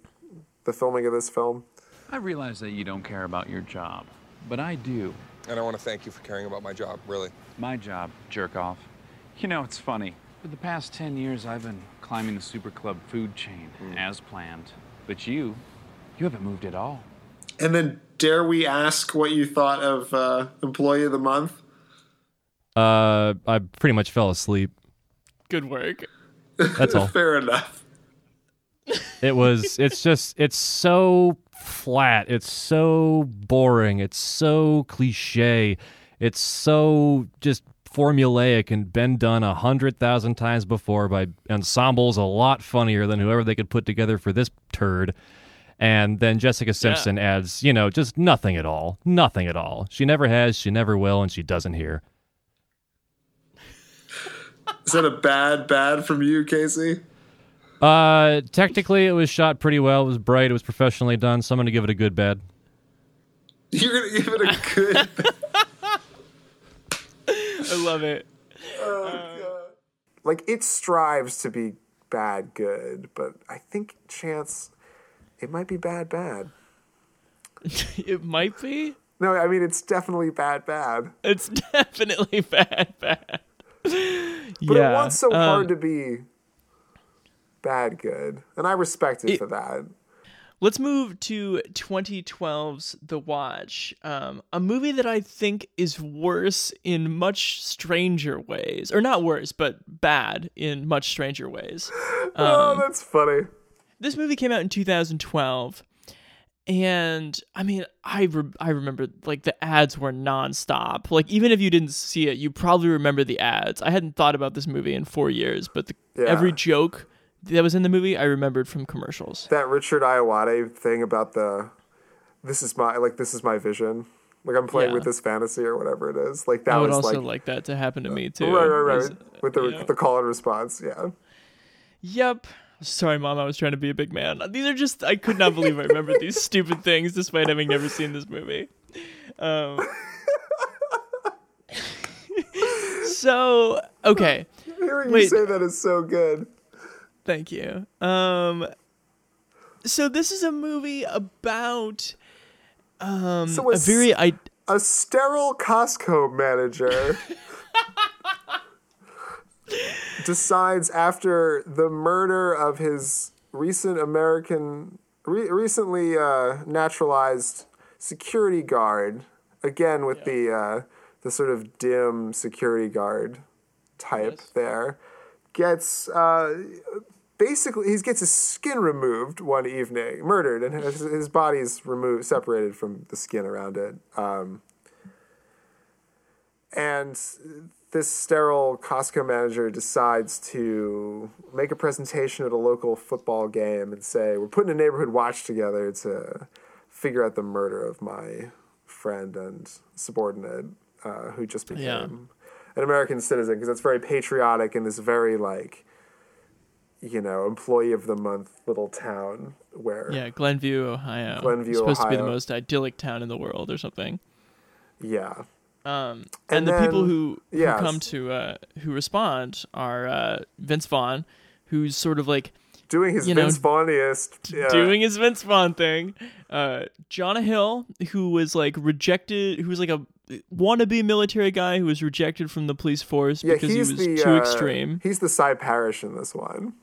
the filming of this film. I realize that you don't care about your job, but I do. And I want to thank you for caring about my job, really. My job, jerk off. You know, it's funny. For the past 10 years, I've been climbing the Super Club food chain as planned. But you, you haven't moved at all. And then, dare we ask what you thought of uh, Employee of the Month? Uh, I pretty much fell asleep. Good work. That's all. Fair enough. It was. It's just. It's so flat. It's so boring. It's so cliche. It's so just formulaic and been done a hundred thousand times before by ensembles a lot funnier than whoever they could put together for this turd. And then Jessica Simpson yeah. adds, you know, just nothing at all. Nothing at all. She never has, she never will, and she doesn't here. Is that a bad bad from you, Casey? Uh, technically, it was shot pretty well. It was bright. It was professionally done. So I'm gonna give it a good bad. You're gonna give it a good. I love it. Oh, uh, like it strives to be bad good, but I think Chance, it might be bad bad. it might be. No, I mean it's definitely bad bad. It's definitely bad bad. But yeah. it wants so um, hard to be bad good, and I respect it, it for that. Let's move to 2012's The Watch, um, a movie that I think is worse in much stranger ways, or not worse, but bad in much stranger ways. Oh, um, oh, that's funny. This movie came out in 2012, and I mean, I re- I remember like the ads were nonstop. Like even if you didn't see it, you probably remember the ads. I hadn't thought about this movie in four years, but the, yeah. every joke that was in the movie I remembered from commercials. That Richard Ayoade thing about the this is my like this is my vision. Like I'm playing yeah. with this fantasy or whatever it is. Like that I would was also like, like that to happen to me too. Right, right, right. Was, with the the call and response, yeah. Yep. Sorry, mom. I was trying to be a big man. These are just I could not believe I remembered these stupid things despite having never seen this movie. Um, so okay. Hearing Wait. you say that is so good. Thank you. Um, so this is a movie about um so a, a very I a sterile Costco manager decides after the murder of his recent American re- recently uh, naturalized security guard again with yeah. the uh, the sort of dim security guard type yes. there gets uh, basically he gets his skin removed one evening, murdered, and his, his body's removed, separated from the skin around it. Um, and this sterile Costco manager decides to make a presentation at a local football game and say, "We're putting a neighborhood watch together to figure out the murder of my friend and subordinate, uh, who just became." Yeah. An American citizen because it's very patriotic in this very like you know, employee of the month little town where Yeah, Glenview, Ohio. Glenview, it's supposed Ohio. to be the most idyllic town in the world or something. Yeah. Um, and, and the then, people who, who yes. come to uh, who respond are uh, Vince Vaughn, who's sort of like doing his Vince Vaughniest, yeah. doing his Vince Vaughn thing. Uh, Jonah Hill, who was like rejected, who was like a wannabe military guy who was rejected from the police force yeah, because he was the, too uh, extreme. He's the Sy Parrish in this one.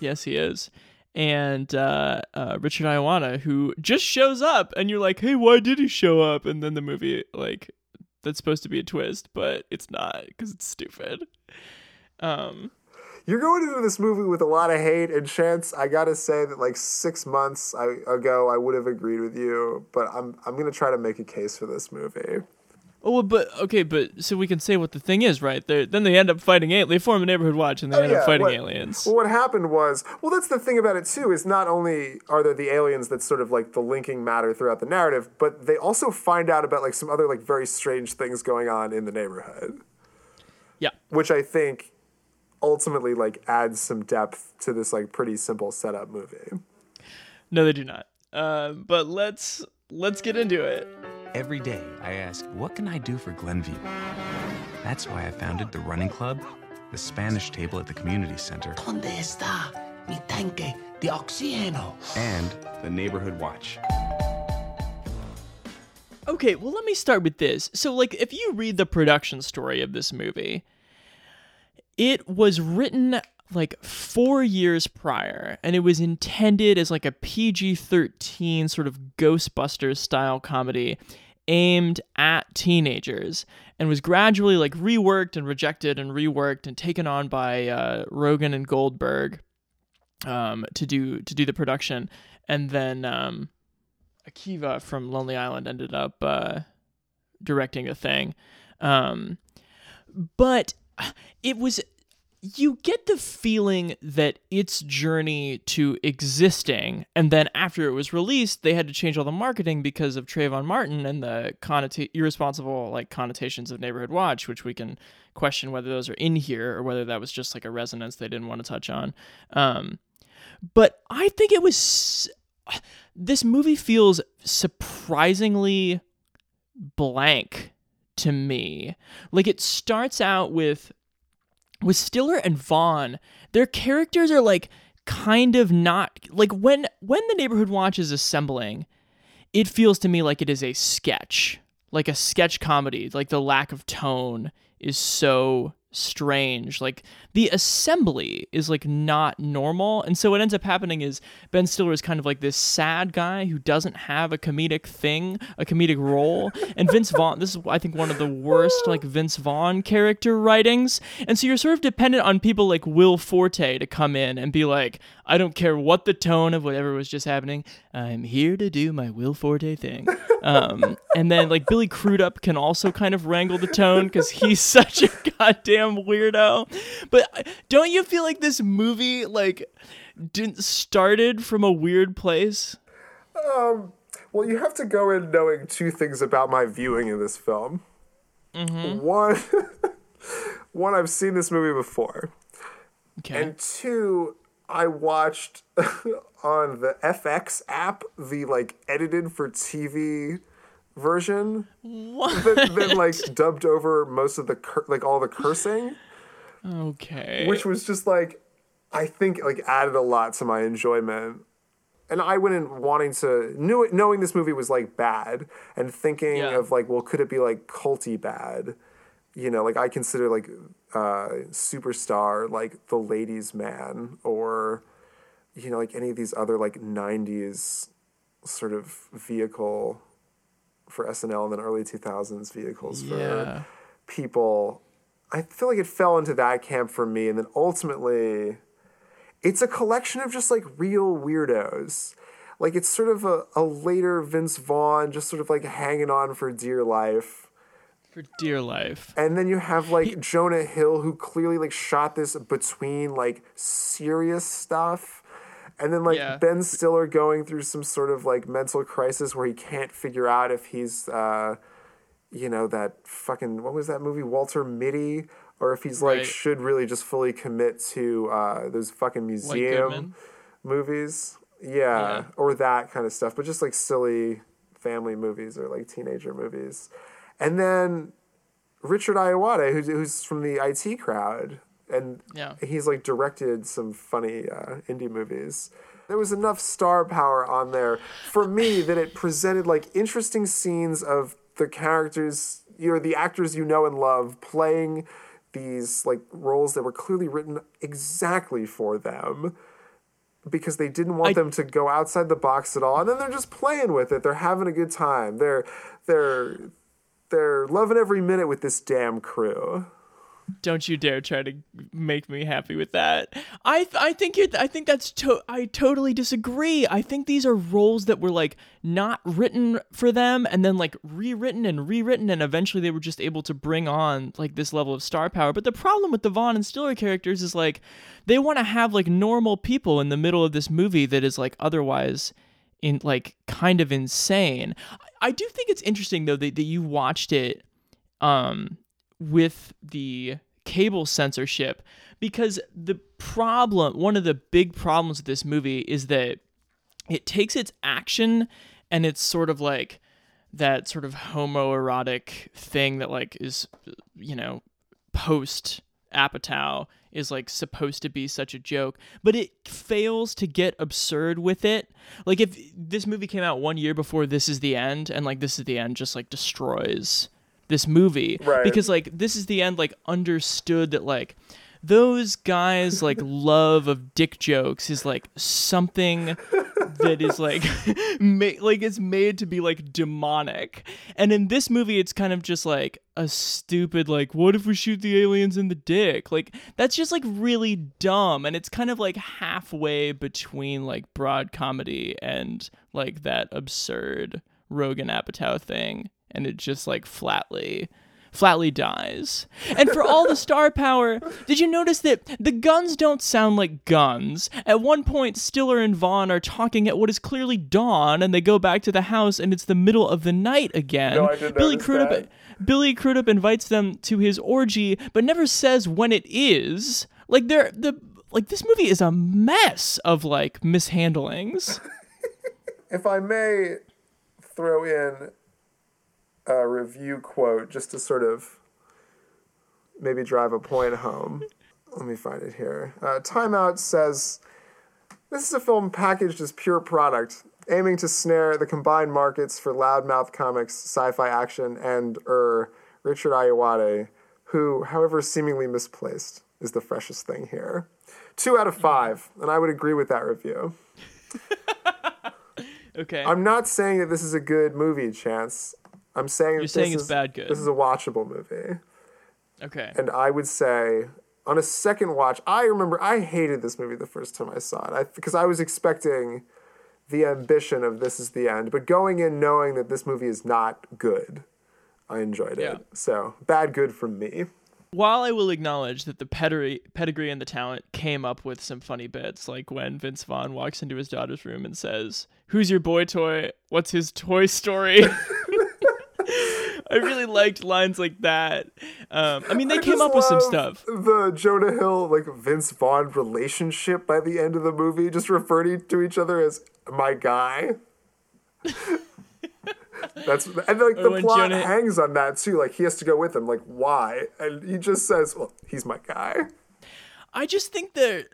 Yes, he is. And uh, uh, Richard Ayoade, who just shows up, and you're like, "Hey, why did he show up?" And then the movie, like, that's supposed to be a twist, but it's not because it's stupid. Um, you're going into this movie with a lot of hate and chance. I gotta say that like six months ago, I would have agreed with you, but I'm I'm gonna try to make a case for this movie. Oh, well, but okay, but so we can say what the thing is, right? They're, then they end up fighting aliens. They form a neighborhood watch, and they oh, end yeah. up fighting what, aliens. Well, what happened was, well, that's the thing about it too. Is not only are there the aliens that's sort of like the linking matter throughout the narrative, but they also find out about like some other like very strange things going on in the neighborhood. Yeah, which I think ultimately like adds some depth to this like pretty simple setup movie. No, they do not. Uh, but let's let's get into it. Every day, I ask, what can I do for Glenview? That's why I founded the running club, the Spanish table at the community center. ¿Dónde está mi tanque de oxígeno? And the neighborhood watch. Okay, well, let me start with this. So, like, if you read the production story of this movie, it was written like four years prior, and it was intended as like a PG 13 sort of Ghostbusters style comedy aimed at teenagers and was gradually like reworked and rejected and reworked and taken on by uh, Rogen and Goldberg um, to do to do the production and then um, Akiva from Lonely Island ended up uh, directing a thing. Um, but it was you get the feeling that its journey to existing, and then after it was released, they had to change all the marketing because of Trayvon Martin and the connota- irresponsible like connotations of Neighborhood Watch, which we can question whether those are in here or whether that was just like a resonance they didn't want to touch on. Um, but I think it was. This movie feels surprisingly blank to me. Like it starts out with with Stiller and Vaughn, their characters are like kind of not like when when the neighborhood watch is assembling, it feels to me like it is a sketch, like a sketch comedy. Like the lack of tone is so strange. Like the assembly is like not normal. And so what ends up happening is Ben Stiller is kind of like this sad guy who doesn't have a comedic thing, a comedic role. And Vince Vaughn, this is I think one of the worst like Vince Vaughn character writings. And so you're sort of dependent on people like Will Forte to come in and be like, I don't care what the tone of whatever was just happening. I'm here to do my Will Forte thing. Um, and then like Billy Crudup can also kind of wrangle the tone because he's such a goddamn weirdo. But uh, don't you feel like this movie like didn't started from a weird place? Um, well, you have to go in knowing two things about my viewing of this film. Mm-hmm. One, one, I've seen this movie before, Okay. and two, I watched on the FX app the like edited for TV version. What? Then, then like dubbed over most of the cur- like all the cursing. Okay. which was just like I think like added a lot to my enjoyment. And I went in wanting to knew knowing this movie was like bad and thinking Yeah. of like, well, could it be like culty bad? You know, like I consider like uh, superstar like the ladies man or you know like any of these other like '90s sort of vehicle for SNL and then early 2000s vehicles for people. I feel like it fell into that camp for me, and then ultimately, it's a collection of just like real weirdos. Like it's sort of a, a later Vince Vaughn, just sort of like hanging on for dear life. For dear life. And then you have like Jonah Hill, who clearly like shot this between like serious stuff. And then like Yeah. Ben Stiller going through some sort of like mental crisis where he can't figure out if he's uh you know, that fucking what was that movie? Walter Mitty? Or if he's like Right. should really just fully commit to uh those fucking museum movies. Yeah, Yeah. Or that kind of stuff. But just like silly family movies or like teenager movies. And then Richard Ayoade, who's, who's from the IT crowd, and Yeah. he's like directed some funny uh, indie movies. There was enough star power on there for me that it presented like interesting scenes of the characters, you know, the actors you know and love playing these like roles that were clearly written exactly for them because they didn't want I- them to go outside the box at all and then they're just playing with it they're having a good time they're they're they're loving every minute with this damn crew Don't you dare try to make me happy with that. I I think you're I think that's to I totally disagree. I think these are roles that were like not written for them and then like rewritten and rewritten and eventually they were just able to bring on like this level of star power. But the problem with the Vaughn and Stiller characters is like they want to have like normal people in the middle of this movie that is like otherwise in like kind of insane. I, I do think it's interesting though that, that you watched it um with the cable censorship because the problem one of the big problems with this movie is that it takes its action and it's sort of like that sort of homoerotic thing that like is you know post Apatow is like supposed to be such a joke, but it fails to get absurd with it. Like if this movie came out one year before This Is the End, and like This Is the End just like destroys this movie. Right. because like This Is the End like understood that like those guys like love of dick jokes is like something that is like ma- like it's made to be like demonic. And in this movie it's kind of just like a stupid like what if we shoot the aliens in the dick? Like that's just like really dumb. And it's kind of like halfway between like broad comedy and like that absurd Rogen Apatow thing and it just like flatly flatly dies. And for all the star power, did you notice that the guns don't sound like guns? At one point, Stiller and Vaughn are talking at what is clearly dawn, and they go back to the house, and it's the middle of the night again. No, I didn't Billy Crudup, that. Billy Crudup invites them to his orgy, but never says when it is. Like they're the like this movie is a mess of like mishandlings. If I may throw in a review quote just to sort of maybe drive a point home. Let me find it here. Uh, Time Out says this is a film packaged as pure product, aiming to snare the combined markets for loudmouth comics, sci-fi action, and er Richard Ayoade, who, however seemingly misplaced, is the freshest thing here. Two out of five, and I would agree with that review. Okay. I'm not saying that this is a good movie, Chance. I'm saying You're saying this it's is, bad good. This is a watchable movie. Okay. And I would say on a second watch, I remember I hated this movie the first time I saw it. Because I was expecting the ambition of this is the end, but going in knowing that this movie is not good, I enjoyed it. Yeah. So bad good from me. While I will acknowledge that the pedigree, pedigree and the talent came up with some funny bits, like when Vince Vaughn walks into his daughter's room and says, "Who's your boy toy? What's his toy story?" I really liked lines like that. Um, I mean, they I came up with some stuff. The Jonah Hill like Vince Vaughn relationship by the end of the movie, just referring to each other as my guy. That's and like the plot Jonah- hangs on that too. Like he has to go with him. Like why? And he just says, "Well, he's my guy." I just think that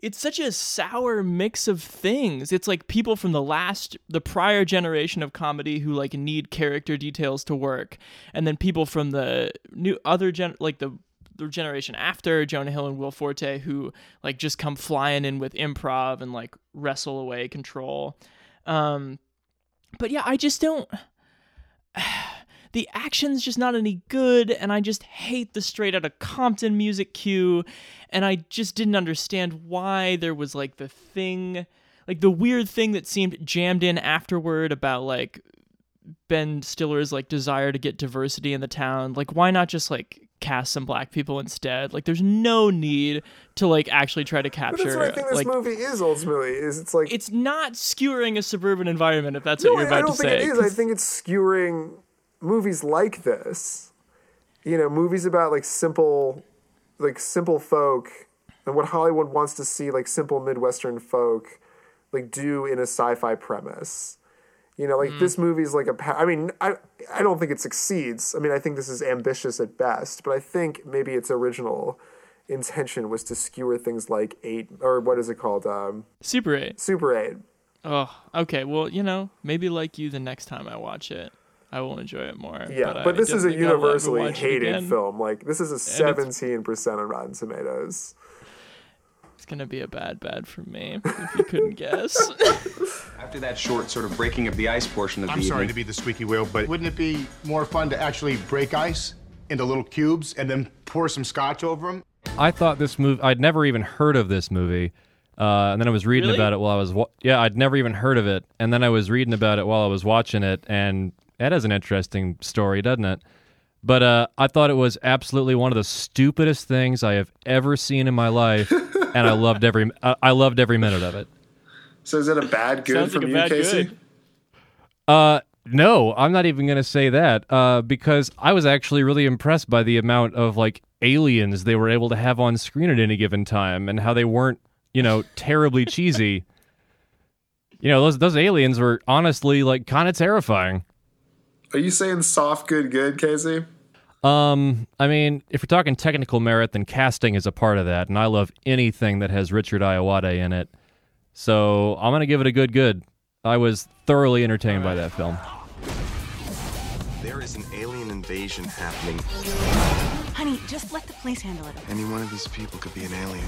it's such a sour mix of things. It's like people from the last, the prior generation of comedy who like need character details to work, and then people from the new other gen, like the the generation after Jonah Hill and Will Forte who like just come flying in with improv and like wrestle away control. Um, but yeah, I just don't. the action's just not any good and i just hate the straight out of compton music cue and i just didn't understand why there was like the thing like the weird thing that seemed jammed in afterward about like ben stiller's like desire to get diversity in the town like why not just like cast some black people instead like there's no need to like actually try to But capture that's what I think this like movie is ultimately. Is it's like it's not skewering a suburban environment if that's no, what you're about I about don't to think say it is. I think it's skewering movies like this. You know, movies about like simple, like simple folk, and what Hollywood wants to see like simple Midwestern folk, like do in a sci-fi premise. You know, like this movie's like a. pa- I mean, I I don't think it succeeds. I mean, I think this is ambitious at best, but I think maybe its original intention was to skewer things like eight or what is it called? Um, super 8 Super Eight. Oh, okay. Well, you know, maybe like you, the next time I watch it, I will enjoy it more. Yeah, but, but, this is a think I'll ever universally hated film. Like this is a seventeen percent on Rotten Tomatoes. It's gonna be a bad, bad for me if you couldn't guess. After that short sort of breaking of the ice portion of the. I'm the sorry evening, to be the squeaky wheel, but wouldn't it be more fun to actually break ice into little cubes and then pour some scotch over them? I thought this movie. I'd never even heard of this movie, uh, and then I was reading Really? about it while I was. Wa- yeah, I'd never even heard of it, and then I was reading about it while I was watching it, and it has an interesting story, doesn't it? But uh, I thought it was absolutely one of the stupidest things I have ever seen in my life, and I loved every. I, I loved every minute of it. So is it a bad good Sounds from like you, bad Casey? good. Uh, no, I'm not even gonna say that. Uh, because I was actually really impressed by the amount of like aliens they were able to have on screen at any given time, and how they weren't, you know, terribly cheesy. You know, those those aliens were honestly like kind of terrifying. Are you saying soft good good, Casey? Um, I mean, if you're talking technical merit, then casting is a part of that, and I love anything that has Richard Ayoade in it. So I'm gonna give it a good good. I was thoroughly entertained by that film. There is an alien invasion happening. Honey, just let the police handle it. Any one of these people could be an alien.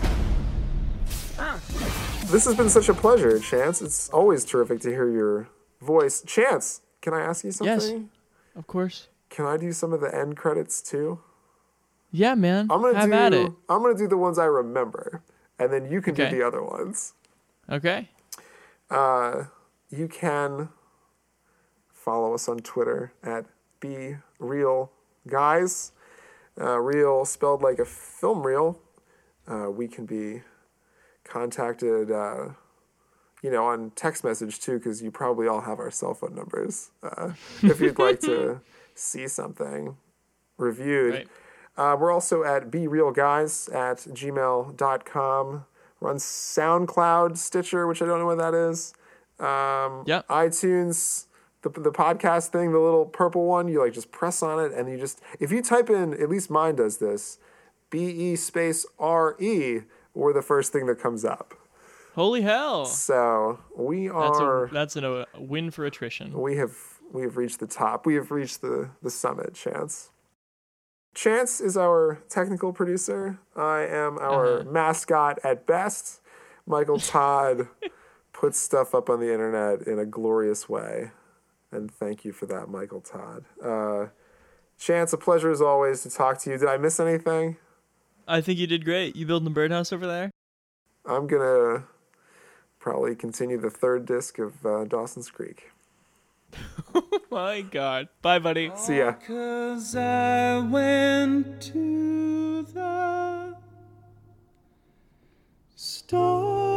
This has been such a pleasure, Chance. It's always terrific to hear your voice. Chance, can I ask you something? Yes. Of course. Can I do some of the end credits too? Yeah, man. I'm gonna Have do. at it. I'm gonna do the ones I remember, and then you can Okay. do the other ones. Okay. Uh, you can follow us on Twitter at be real guys. Uh, real spelled like a film reel. Uh, we can be contacted, uh, you know, on text message too, because you probably all have our cell phone numbers. Uh, if you'd like to see something reviewed. Right. Uh, we're also at be real guys at gmail.com. We're on SoundCloud, Stitcher, which I don't know what that is. Um, Yep. iTunes, the, the podcast thing, the little purple one, you like just press on it and you just, if you type in, at least mine does this, B E space R E, we're the first thing that comes up. Holy hell. So we That's are, a that's a win for attrition. we have, we have reached the top. We have reached the, the summit, Chance. Chance is our technical producer. I am our Uh-huh. mascot at best. Michael Todd puts stuff up on the internet in a glorious way. And thank you for that, Michael Todd. Uh, Chance, a pleasure as always to talk to you. Did I miss anything? I think you did great. You building a birdhouse over there? I'm going to probably continue the third disc of uh, Dawson's Creek. oh my god. Bye, buddy. Oh, See ya. Cause I went to the store.